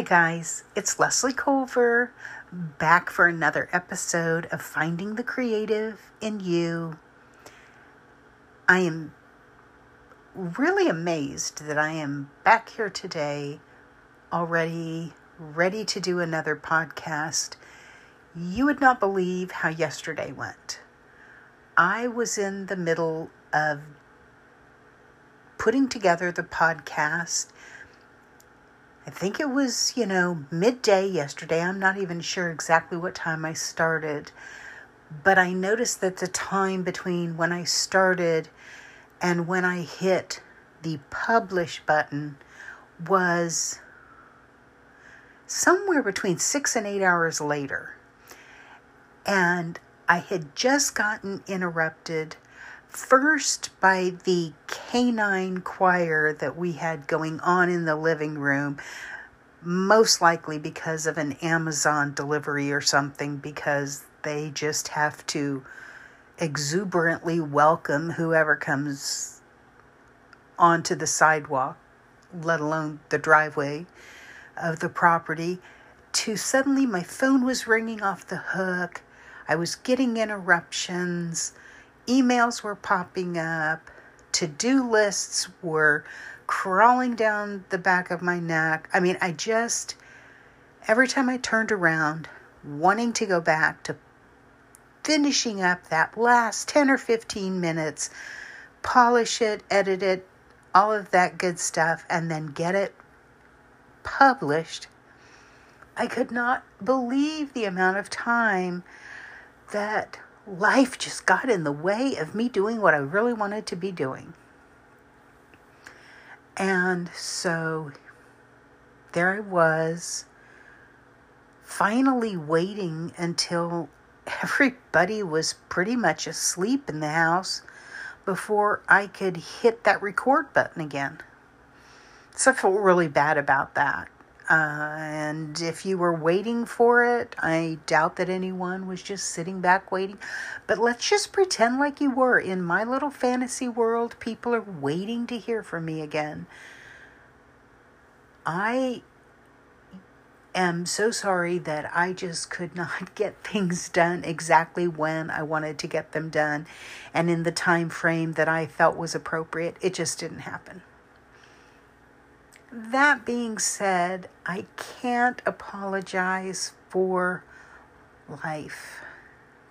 Hi, guys. It's Leslie Culver back for another episode of Finding the Creative in You. I am really amazed that I am back here today, already ready to do another podcast. You would not believe how yesterday went. I was in the middle of putting together the podcast I think it was, you know, midday yesterday. I'm not even sure exactly what time I started, but I noticed that the time between when I started and when I hit the publish button was somewhere between six and eight hours later. And I had just gotten interrupted first by the canine choir that we had going on in the living room, most likely because of an Amazon delivery or something, because they just have to exuberantly welcome whoever comes onto the sidewalk, let alone the driveway of the property. To suddenly, my phone was ringing off the hook. I was getting interruptions emails were popping up, to do lists were crawling down the back of my neck. I mean, I just, every time I turned around, wanting to go back to finishing up that last 10 or 15 minutes, polish it, edit it, all of that good stuff, and then get it published. I could not believe the amount of time that life just got in the way of me doing what I really wanted to be doing. And so there I was, finally waiting until everybody was pretty much asleep in the house before I could hit that record button again. So I felt really bad about that. Uh, and if you were waiting for it, I doubt that anyone was just sitting back waiting. But let's just pretend like you were. In my little fantasy world, people are waiting to hear from me again. I am so sorry that I just could not get things done exactly when I wanted to get them done and in the time frame that I felt was appropriate. It just didn't happen. That being said, I can't apologize for life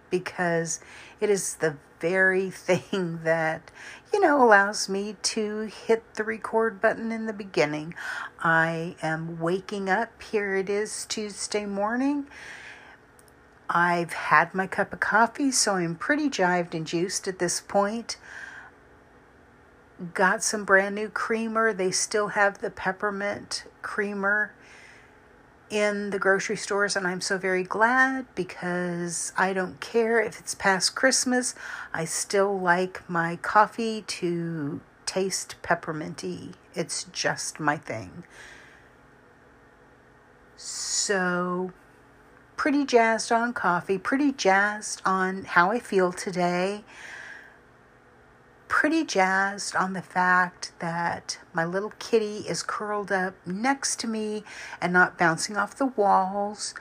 because it is the very thing that, you know, allows me to hit the record button in the beginning. I am waking up. Here it is, Tuesday morning. I've had my cup of coffee, so I'm pretty jived and juiced at this point got some brand new creamer. They still have the peppermint creamer in the grocery stores, and I'm so very glad because I don't care if it's past Christmas. I still like my coffee to taste pepperminty. It's just my thing. So, pretty jazzed on coffee, pretty jazzed on how I feel today pretty jazzed on the fact that my little kitty is curled up next to me and not bouncing off the walls.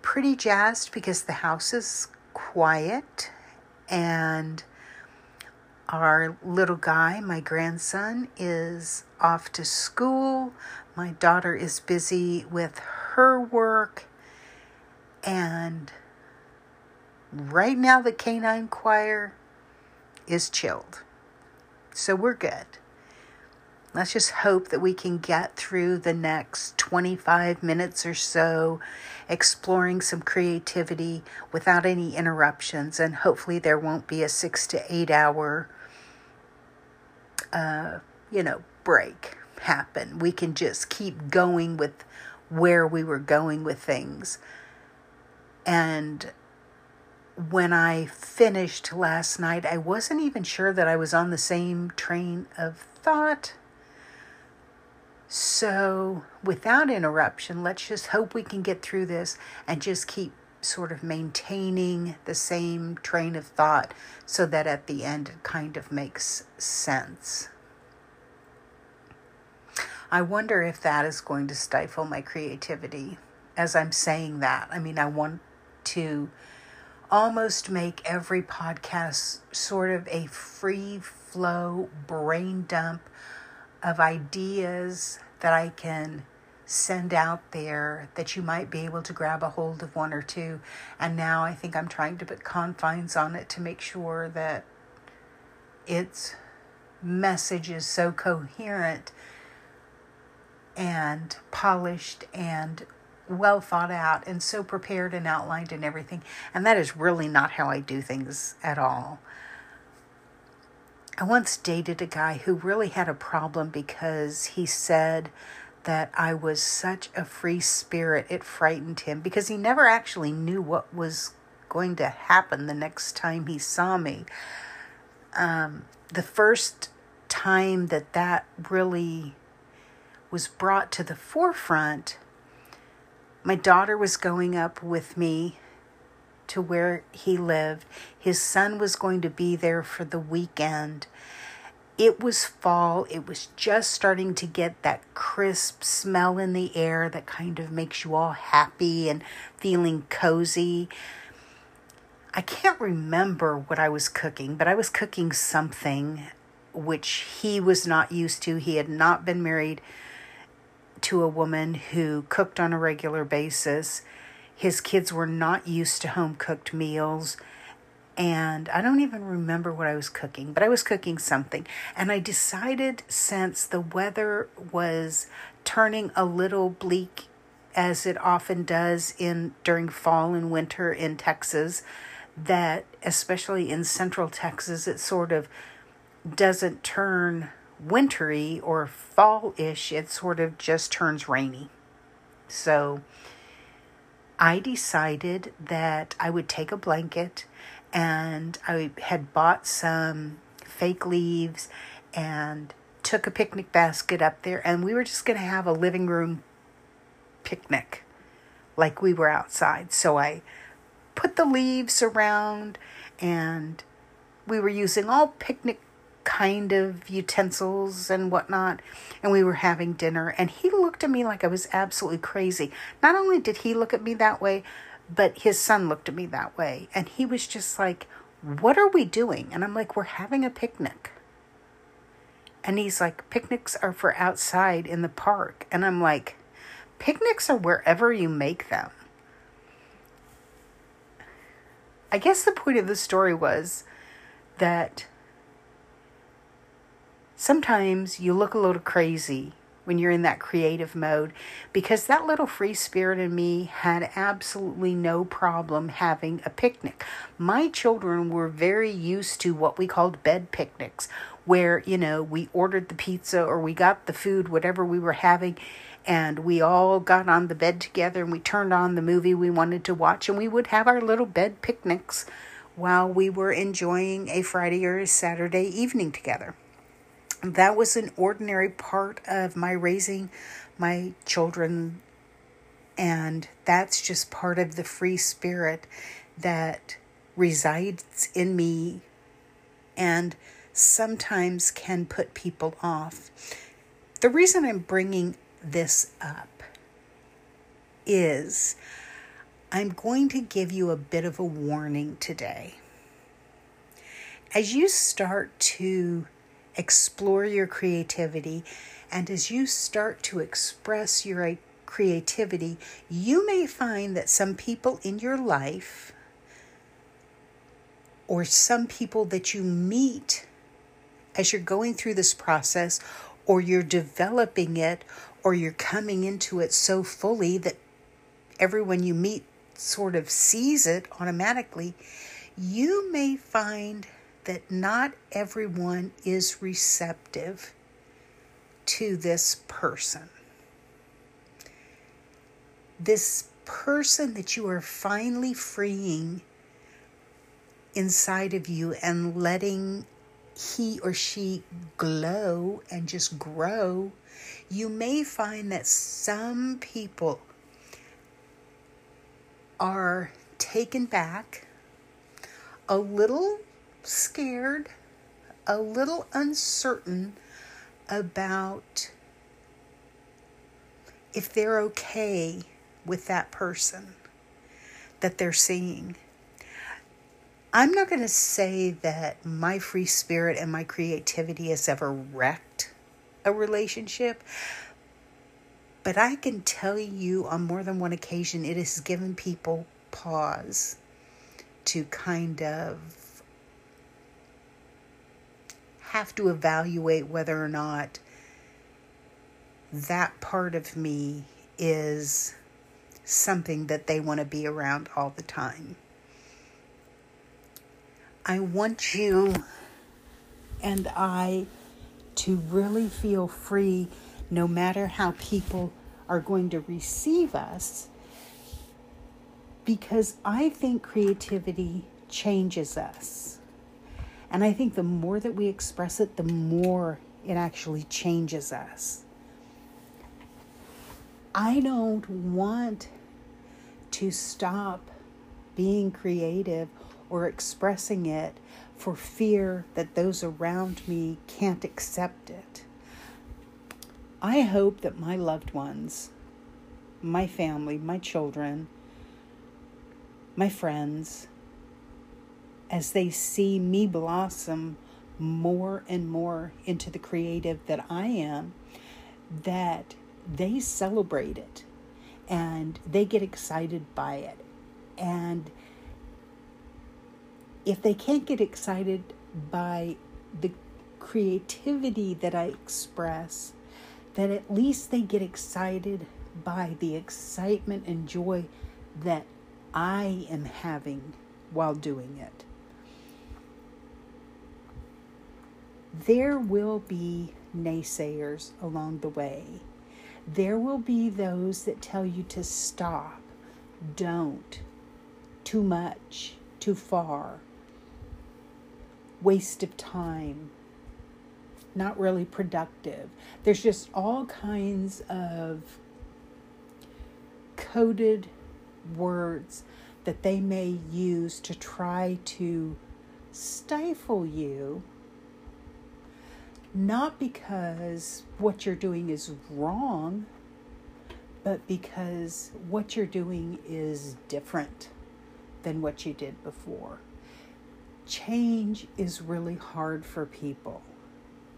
Pretty jazzed because the house is quiet and our little guy, my grandson, is off to school. My daughter is busy with her work. And right now, the canine choir is chilled. So we're good. Let's just hope that we can get through the next 25 minutes or so exploring some creativity without any interruptions, and hopefully there won't be a six to eight hour, uh, you know, break happen. We can just keep going with where we were going with things. And when I finished last night, I wasn't even sure that I was on the same train of thought. So, without interruption, let's just hope we can get through this and just keep sort of maintaining the same train of thought so that at the end it kind of makes sense. I wonder if that is going to stifle my creativity as I'm saying that. I mean, I want to almost make every podcast sort of a free flow brain dump of ideas that I can send out there that you might be able to grab a hold of one or two. And now I think I'm trying to put confines on it to make sure that its message is so coherent and polished and well thought out and so prepared and outlined and everything. And that is really not how I do things at all. I once dated a guy who really had a problem because he said that I was such a free spirit, it frightened him because he never actually knew what was going to happen the next time he saw me. Um, the first time that that really was brought to the forefront, my daughter was going up with me to where he lived. His son was going to be there for the weekend it was fall. It was just starting to get that crisp smell in the air that kind of makes you all happy and feeling cozy. I can't remember what I was cooking, but I was cooking something which he was not used to. He had not been married to a woman who cooked on a regular basis. His kids were not used to home cooked meals and I don't even remember what I was cooking, but I was cooking something. And I decided since the weather was turning a little bleak as it often does in during fall and winter in Texas that especially in central Texas it sort of doesn't turn wintry or fall-ish it sort of just turns rainy. So I decided that I would take a blanket and I had bought some fake leaves and took a picnic basket up there and we were just going to have a living room picnic like we were outside. So I put the leaves around and we were using all picnic kind of utensils and whatnot and we were having dinner and he looked at me like I was absolutely crazy. Not only did he look at me that way, but his son looked at me that way and he was just like, What are we doing? And I'm like, We're having a picnic. And he's like, Picnics are for outside in the park. And I'm like, Picnics are wherever you make them. I guess the point of the story was that sometimes you look a little crazy when you're in that creative mode because that little free spirit in me had absolutely no problem having a picnic. My children were very used to what we called bed picnics, where, you know, we ordered the pizza or we got the food, whatever we were having, and we all got on the bed together and we turned on the movie we wanted to watch and we would have our little bed picnics while we were enjoying a Friday or a Saturday evening together that was an ordinary part of my raising my children and that's just part of the free spirit that resides in me and sometimes can put people off. The reason I'm bringing this up is I'm going to give you a bit of a warning today. As you start to explore your creativity. And as you start to express your uh, creativity, you may find that some people in your life or some people that you meet as you're going through this process or you're developing it or you're coming into it so fully that everyone you meet sort of sees it automatically, you may find that not everyone is receptive to this person. This person that you are finally freeing inside of you and letting he or she glow and just grow, you may find that some people are taken back, a little scared, a little uncertain about if they're okay with that person that they're seeing. I'm not going to say that my free spirit and my creativity has ever wrecked a relationship, but I can tell you on more than one occasion it has given people pause to kind of have to evaluate whether or not that part of me is something that they want to be around all the time. I want you and I to really feel free no matter how people are going to receive us because I think creativity changes us. And I think the more that we express it, the more it actually changes us. I don't want to stop being creative or expressing it for fear that those around me can't accept it. I hope that my loved ones, my family, my children, my friends, as they see me blossom more and more into the creative that I am, that they celebrate it and they get excited by it. And if they can't get excited by the creativity that I express, that at least they get excited by the excitement and joy that I am having while doing it. There will be naysayers along the way. There will be those that tell you to stop, don't, too much, too far, waste of time, not really productive. There's just all kinds of coded words that they may use to try to stifle you not because what you're doing is wrong, but because what you're doing is different than what you did before. Change is really hard for people.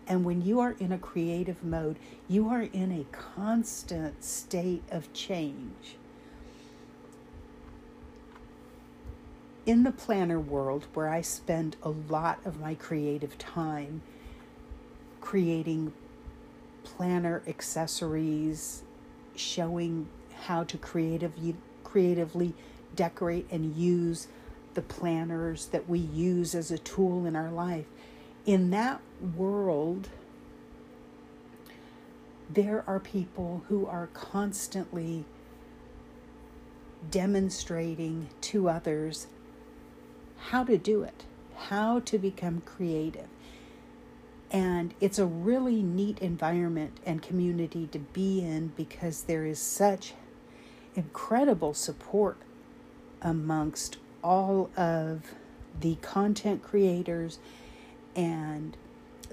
And when you are in a creative mode, you are in a constant state of change. In the planner world, where I spend a lot of my creative time, creating planner accessories, showing how to creatively creatively decorate and use the planners that we use as a tool in our life. In that world, there are people who are constantly demonstrating to others how to do it, how to become creative. And it's a really neat environment and community to be in because there is such incredible support amongst all of the content creators and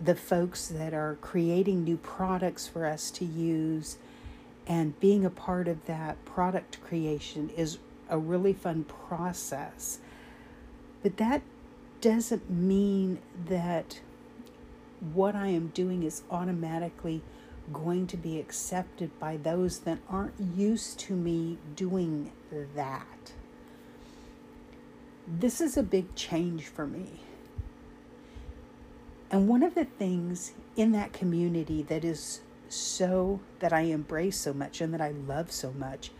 the folks that are creating new products for us to use. And being a part of that product creation is a really fun process. But that doesn't mean that what I am doing is automatically going to be accepted by those that aren't used to me doing that. This is a big change for me. And one of the things in that community that is so, that I embrace so much and that I love so much,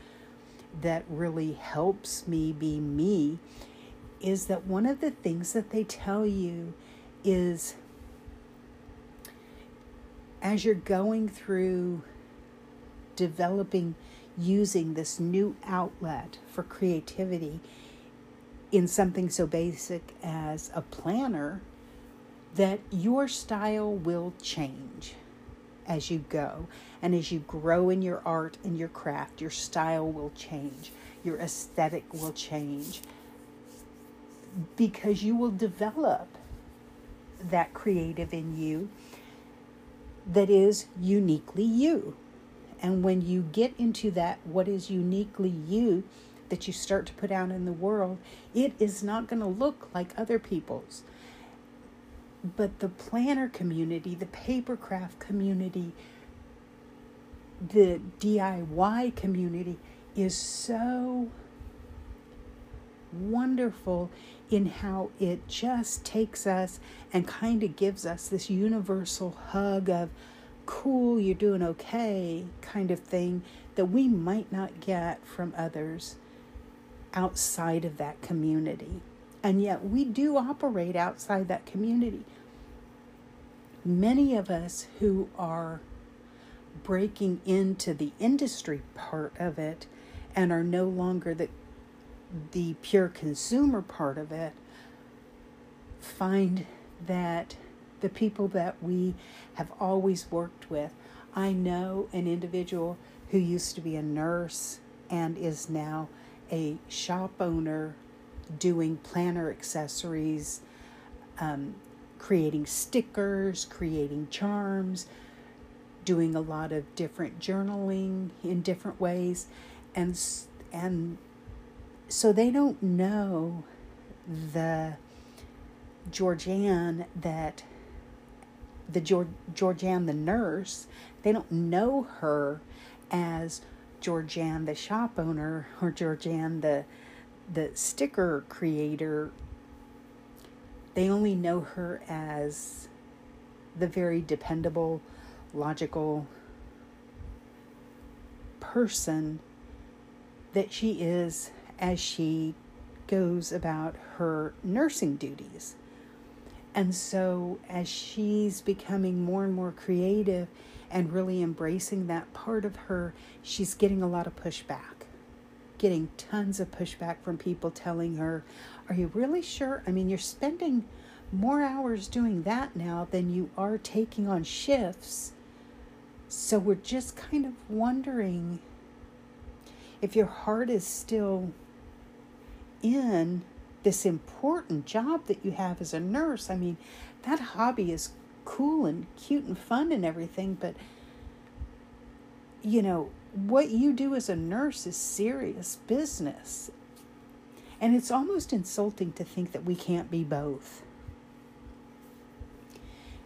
that really helps me be me, is that one of the things that they tell you is as you're going through developing using this new outlet for creativity in something so basic as a planner, that your style will change as you go. And as you grow in your art and your craft, your style will change, your aesthetic will change because you will develop that creative in you that is uniquely you. And when you get into that, what is uniquely you that you start to put out in the world, it is not going to look like other people's. But the planner community, the paper craft community, the DIY community is so wonderful in how it just takes us and kind of gives us this universal hug of cool, you're doing okay kind of thing that we might not get from others outside of that community. And yet we do operate outside that community. Many of us who are breaking into the industry part of it and are no longer the the pure consumer part of it find that the people that we have always worked with I know an individual who used to be a nurse and is now a shop owner doing planner accessories, um, creating stickers, creating charms, doing a lot of different journaling in different ways, and and so they don't know the Georgianne that the Georg, Georgianne the nurse. They don't know her as Georgianne the shop owner or Georgianne the the sticker creator. They only know her as the very dependable, logical person that she is as she goes about her nursing duties. And so, as she's becoming more and more creative and really embracing that part of her, she's getting a lot of pushback, getting tons of pushback from people telling her, Are you really sure? I mean, you're spending more hours doing that now than you are taking on shifts. So, we're just kind of wondering if your heart is still in this important job that you have as a nurse. I mean, that hobby is cool and cute and fun and everything, but you know, what you do as a nurse is serious business. And it's almost insulting to think that we can't be both.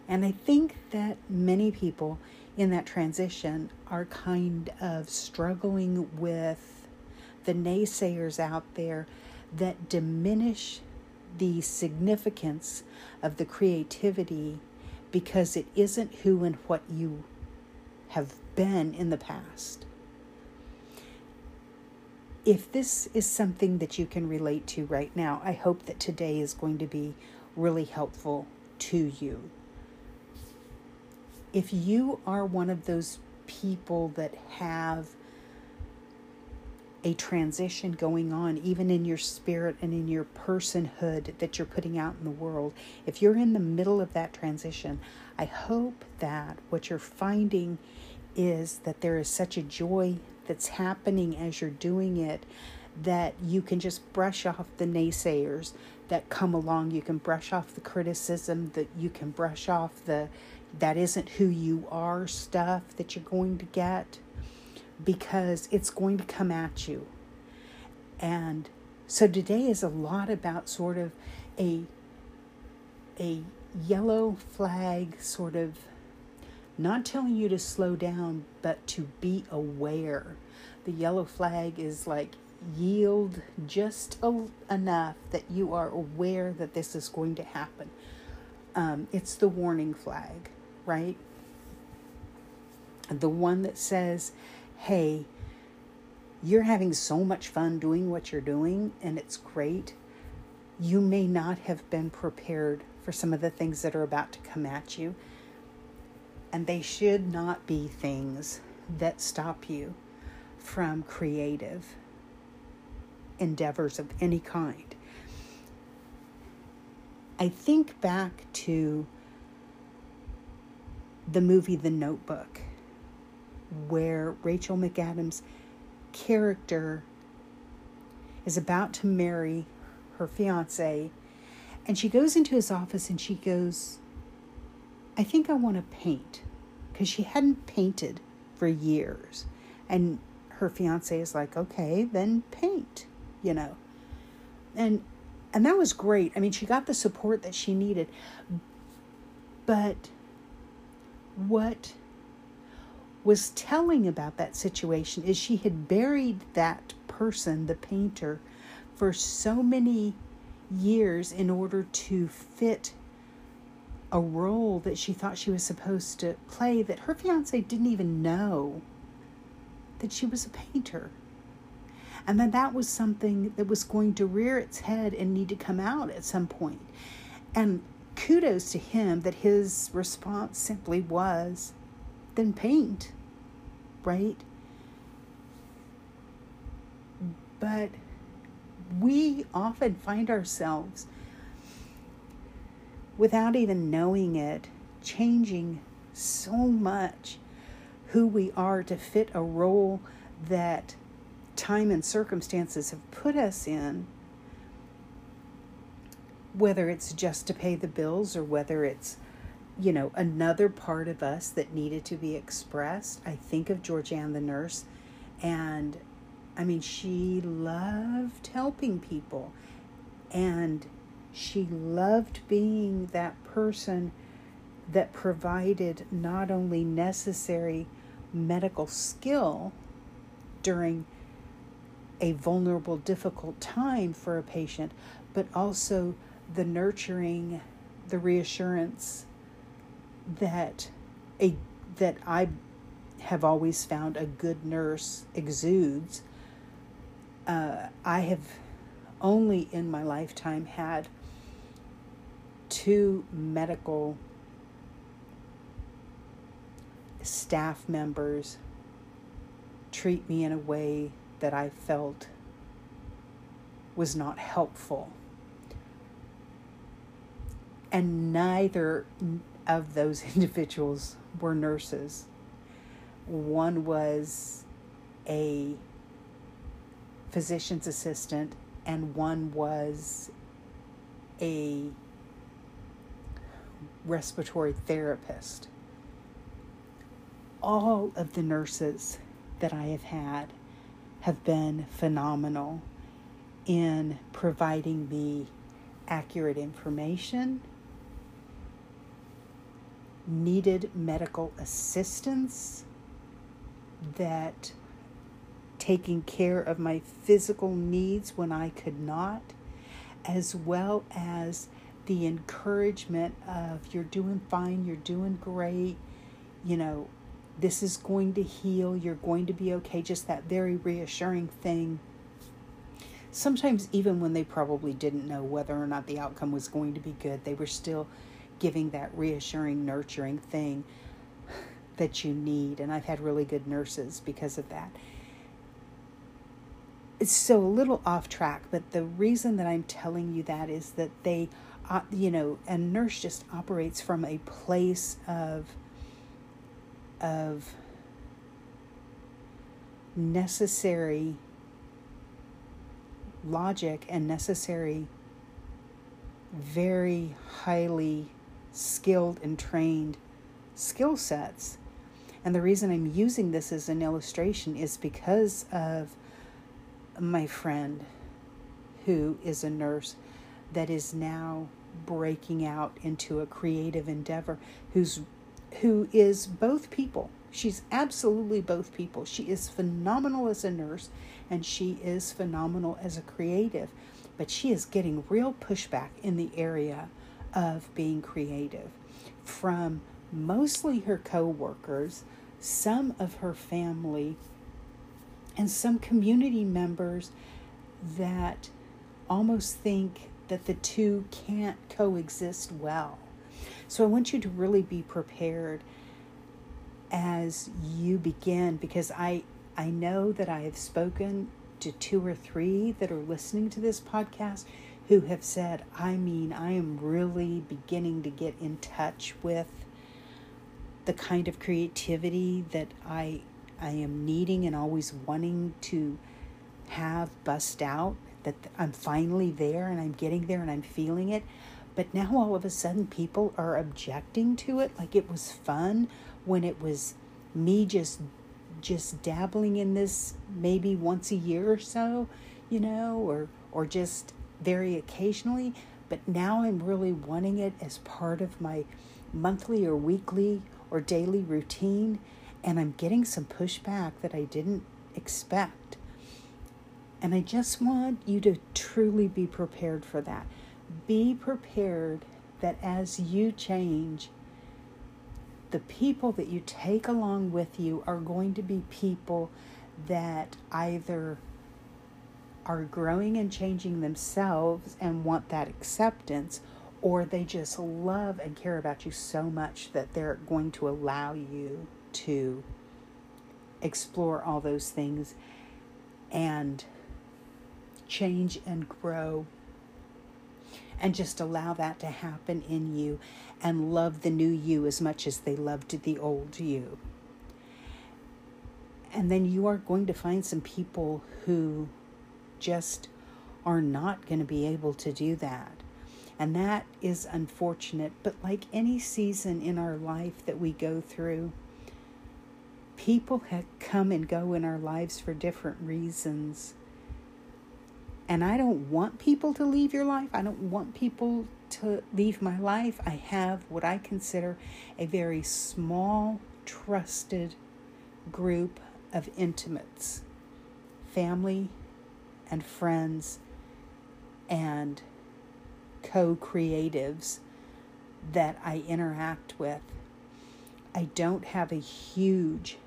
And I think that many people in that transition are kind of struggling with the naysayers out there that diminish the significance of the creativity because it isn't who and what you have been in the past. If this is something that you can relate to right now, I hope that today is going to be really helpful to you. If you are one of those people that have a transition going on, even in your spirit and in your personhood that you're putting out in the world. If you're in the middle of that transition, I hope that what you're finding is that there is such a joy that's happening as you're doing it that you can just brush off the naysayers that come along. You can brush off the criticism, that you can brush off the that isn't who you are stuff that you're going to get because it's going to come at you. And so today is a lot about sort of a a yellow flag sort of not telling you to slow down but to be aware. The yellow flag is like yield just a, enough that you are aware that this is going to happen. Um, it's the warning flag, right? The one that says, hey, you're having so much fun doing what you're doing and it's great, you may not have been prepared for some of the things that are about to come at you. And they should not be things that stop you from creative endeavors of any kind. I think back to the movie The Notebook where Rachel McAdams' character is about to marry her fiance and she goes into his office and she goes, I think I want to paint because she hadn't painted for years. And her fiance is like, okay, then paint, you know. And and that was great. I mean, she got the support that she needed. But what was telling about that situation is she had buried that person, the painter, for so many years in order to fit a role that she thought she was supposed to play that her fiance didn't even know that she was a painter. And then that was something that was going to rear its head and need to come out at some point. And kudos to him that his response simply was, then paint, right? But we often find ourselves, without even knowing it, changing so much who we are to fit a role that time and circumstances have put us in, whether it's just to pay the bills or whether it's, you know, another part of us that needed to be expressed. I think of Georgianne the nurse, and I mean, she loved helping people, and she loved being that person that provided not only necessary medical skill during a vulnerable, difficult time for a patient, but also the nurturing, the reassurance that a that I have always found a good nurse exudes. Uh, I have only in my lifetime had two medical staff members treat me in a way that I felt was not helpful. And neither of those individuals were nurses. One was a physician's assistant, and one was a respiratory therapist. All of the nurses that I have had have been phenomenal in providing me accurate information, needed medical assistance, that taking care of my physical needs when I could not, as well as the encouragement of you're doing fine, you're doing great, you know, this is going to heal, you're going to be okay, just that very reassuring thing. Sometimes, even when they probably didn't know whether or not the outcome was going to be good, they were still giving that reassuring, nurturing thing that you need. And I've had really good nurses because of that. It's so a little off track, but the reason that I'm telling you that is that they, uh, you know, a nurse just operates from a place of of necessary logic and necessary, very highly skilled and trained skill sets. And the reason I'm using this as an illustration is because of my friend who is a nurse that is now breaking out into a creative endeavor who's who is both people. She's absolutely both people. She is phenomenal as a nurse and she is phenomenal as a creative, but she is getting real pushback in the area of being creative from mostly her coworkers, some of her family, and some community members that almost think that the two can't coexist well. So I want you to really be prepared as you begin because I I know that I have spoken to two or three that are listening to this podcast who have said, I mean, I am really beginning to get in touch with the kind of creativity that I I am needing and always wanting to have bust out that I'm finally there and I'm getting there and I'm feeling it. But now all of a sudden people are objecting to it like it was fun when it was me just just dabbling in this maybe once a year or so, you know, or or just very occasionally, but now I'm really wanting it as part of my monthly or weekly or daily routine and I'm getting some pushback that I didn't expect. And I just want you to truly be prepared for that. Be prepared that as you change, the people that you take along with you are going to be people that either are growing and changing themselves and want that acceptance, or they just love and care about you so much that they're going to allow you to explore all those things and change and grow and just allow that to happen in you and love the new you as much as they loved the old you. And then you are going to find some people who just are not going to be able to do that. And that is unfortunate. But like any season in our life that we go through, people have come and go in our lives for different reasons. And I don't want people to leave your life. I don't want people to leave my life. I have what I consider a very small, trusted group of intimates family and friends and co creatives that I interact with. I don't have a huge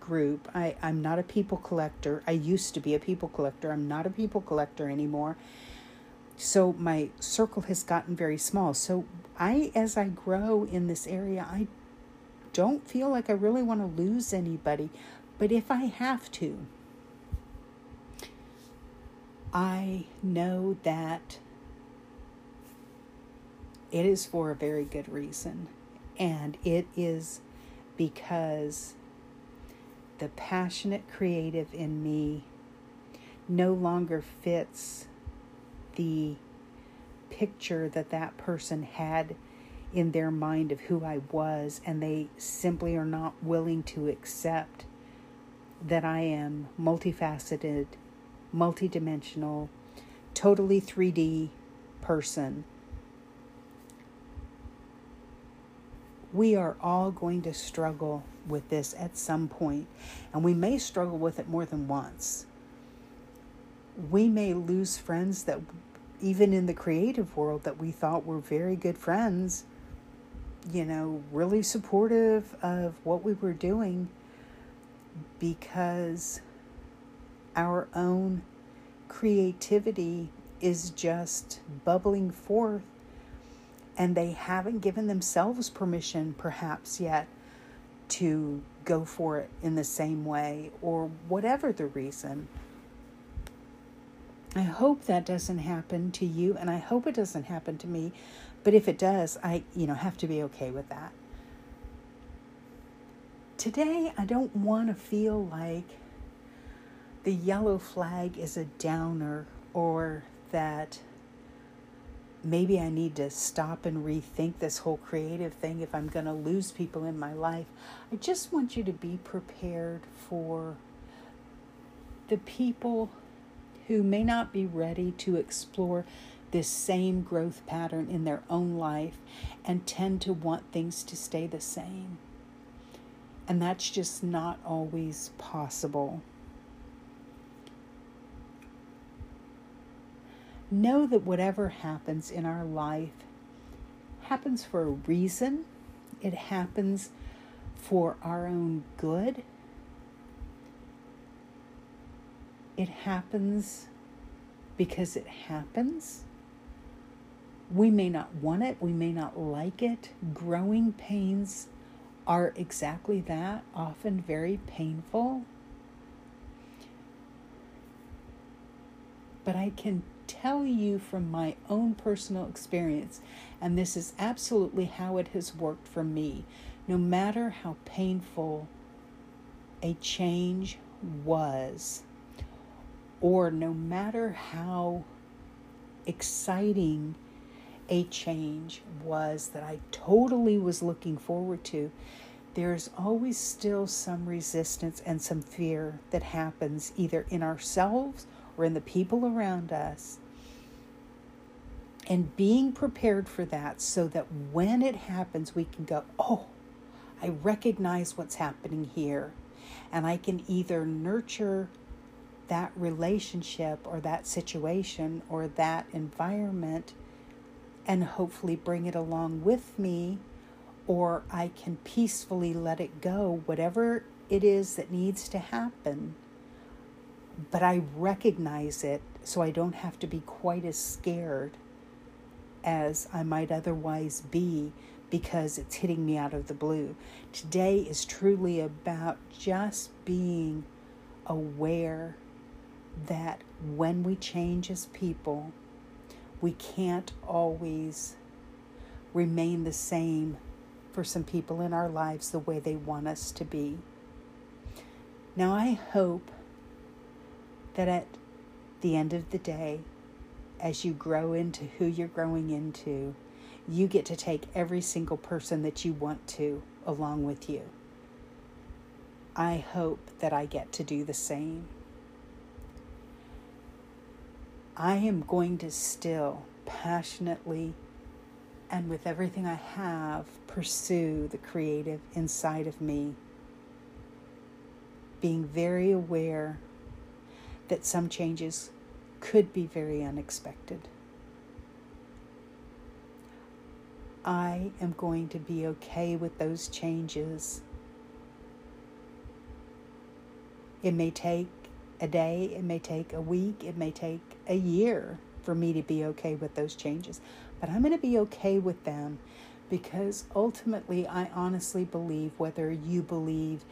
group. I, I'm not a people collector. I used to be a people collector. I'm not a people collector anymore. So my circle has gotten very small. So I, as I grow in this area, I don't feel like I really want to lose anybody. But if I have to, I know that it is for a very good reason. And it is because the passionate creative in me no longer fits the picture that that person had in their mind of who I was, and they simply are not willing to accept that I am multifaceted, multidimensional, totally 3D person we are all going to struggle with this at some point, and we may struggle with it more than once. We may lose friends that, even in the creative world, that we thought were very good friends, you know, really supportive of what we were doing because our own creativity is just bubbling forth and they haven't given themselves permission, perhaps, yet to go for it in the same way, or whatever the reason. I hope that doesn't happen to you, and I hope it doesn't happen to me. But if it does, I, you know, have to be okay with that. Today, I don't want to feel like the yellow flag is a downer or that maybe I need to stop and rethink this whole creative thing if I'm going to lose people in my life. I just want you to be prepared for the people who may not be ready to explore this same growth pattern in their own life and tend to want things to stay the same. And that's just not always possible. Know that whatever happens in our life happens for a reason, it happens for our own good. It happens because it happens. We may not want it, we may not like it. Growing pains are exactly that, often very painful. But I can tell you from my own personal experience, and this is absolutely how it has worked for me. No matter how painful a change was, or no matter how exciting a change was that I totally was looking forward to, there's always still some resistance and some fear that happens either in ourselves or in the people around us. And being prepared for that so that when it happens, we can go, oh, I recognize what's happening here. And I can either nurture that relationship or that situation or that environment and hopefully bring it along with me, or I can peacefully let it go, whatever it is that needs to happen. But I recognize it so I don't have to be quite as scared as I might otherwise be because it's hitting me out of the blue. Today is truly about just being aware that when we change as people, we can't always remain the same for some people in our lives the way they want us to be. Now, I hope that at the end of the day, as you grow into who you're growing into, you get to take every single person that you want to along with you. I hope that I get to do the same. I am going to still passionately and with everything I have pursue the creative inside of me, being very aware that some changes could be very unexpected. I am going to be okay with those changes. It may take a day, it may take a week, it may take a year for me to be okay with those changes. But I'm going to be okay with them because ultimately, I honestly believe whether you believe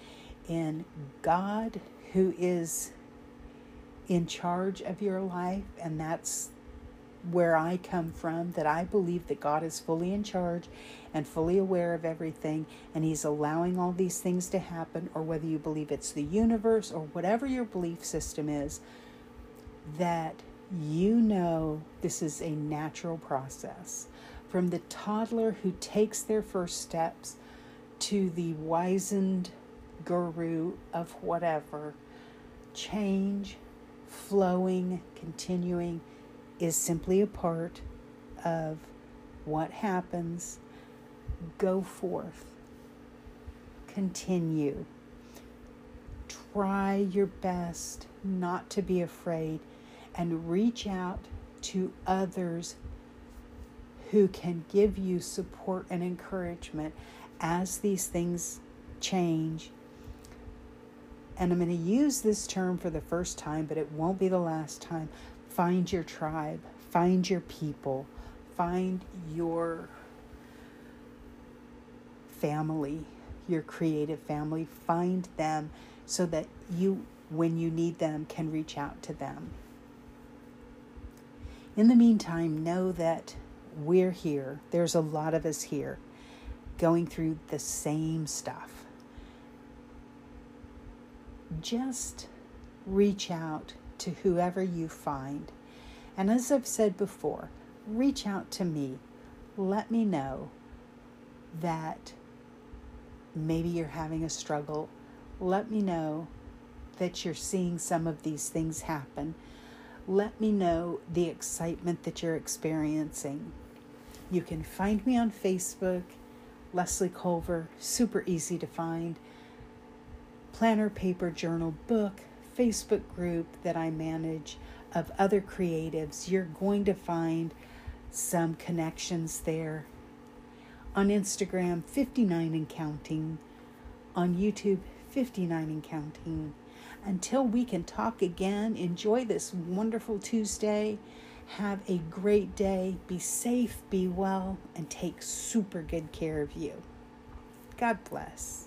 in God who is in charge of your life, and that's where I come from, that I believe that God is fully in charge and fully aware of everything, and He's allowing all these things to happen, or whether you believe it's the universe or whatever your belief system is, that you know this is a natural process. From the toddler who takes their first steps to the wizened guru of whatever, change, flowing, continuing is simply a part of what happens. Go forth, continue. Try your best not to be afraid and reach out to others who can give you support and encouragement as these things change. And I'm going to use this term for the first time, but it won't be the last time. Find your tribe, find your people, find your family, your creative family. Find them so that you, when you need them, can reach out to them. In the meantime, know that we're here. There's a lot of us here going through the same stuff. Just reach out to whoever you find. And as I've said before, reach out to me. Let me know that maybe you're having a struggle. Let me know that you're seeing some of these things happen. Let me know the excitement that you're experiencing. You can find me on Facebook, Leslie Culver, super easy to find. Planner, paper, journal, book, Facebook group that I manage of other creatives. You're going to find some connections there. On Instagram, 59 and counting. On YouTube, 59 and counting. Until we can talk again, enjoy this wonderful Tuesday. Have a great day. Be safe, be well, and take super good care of you. God bless.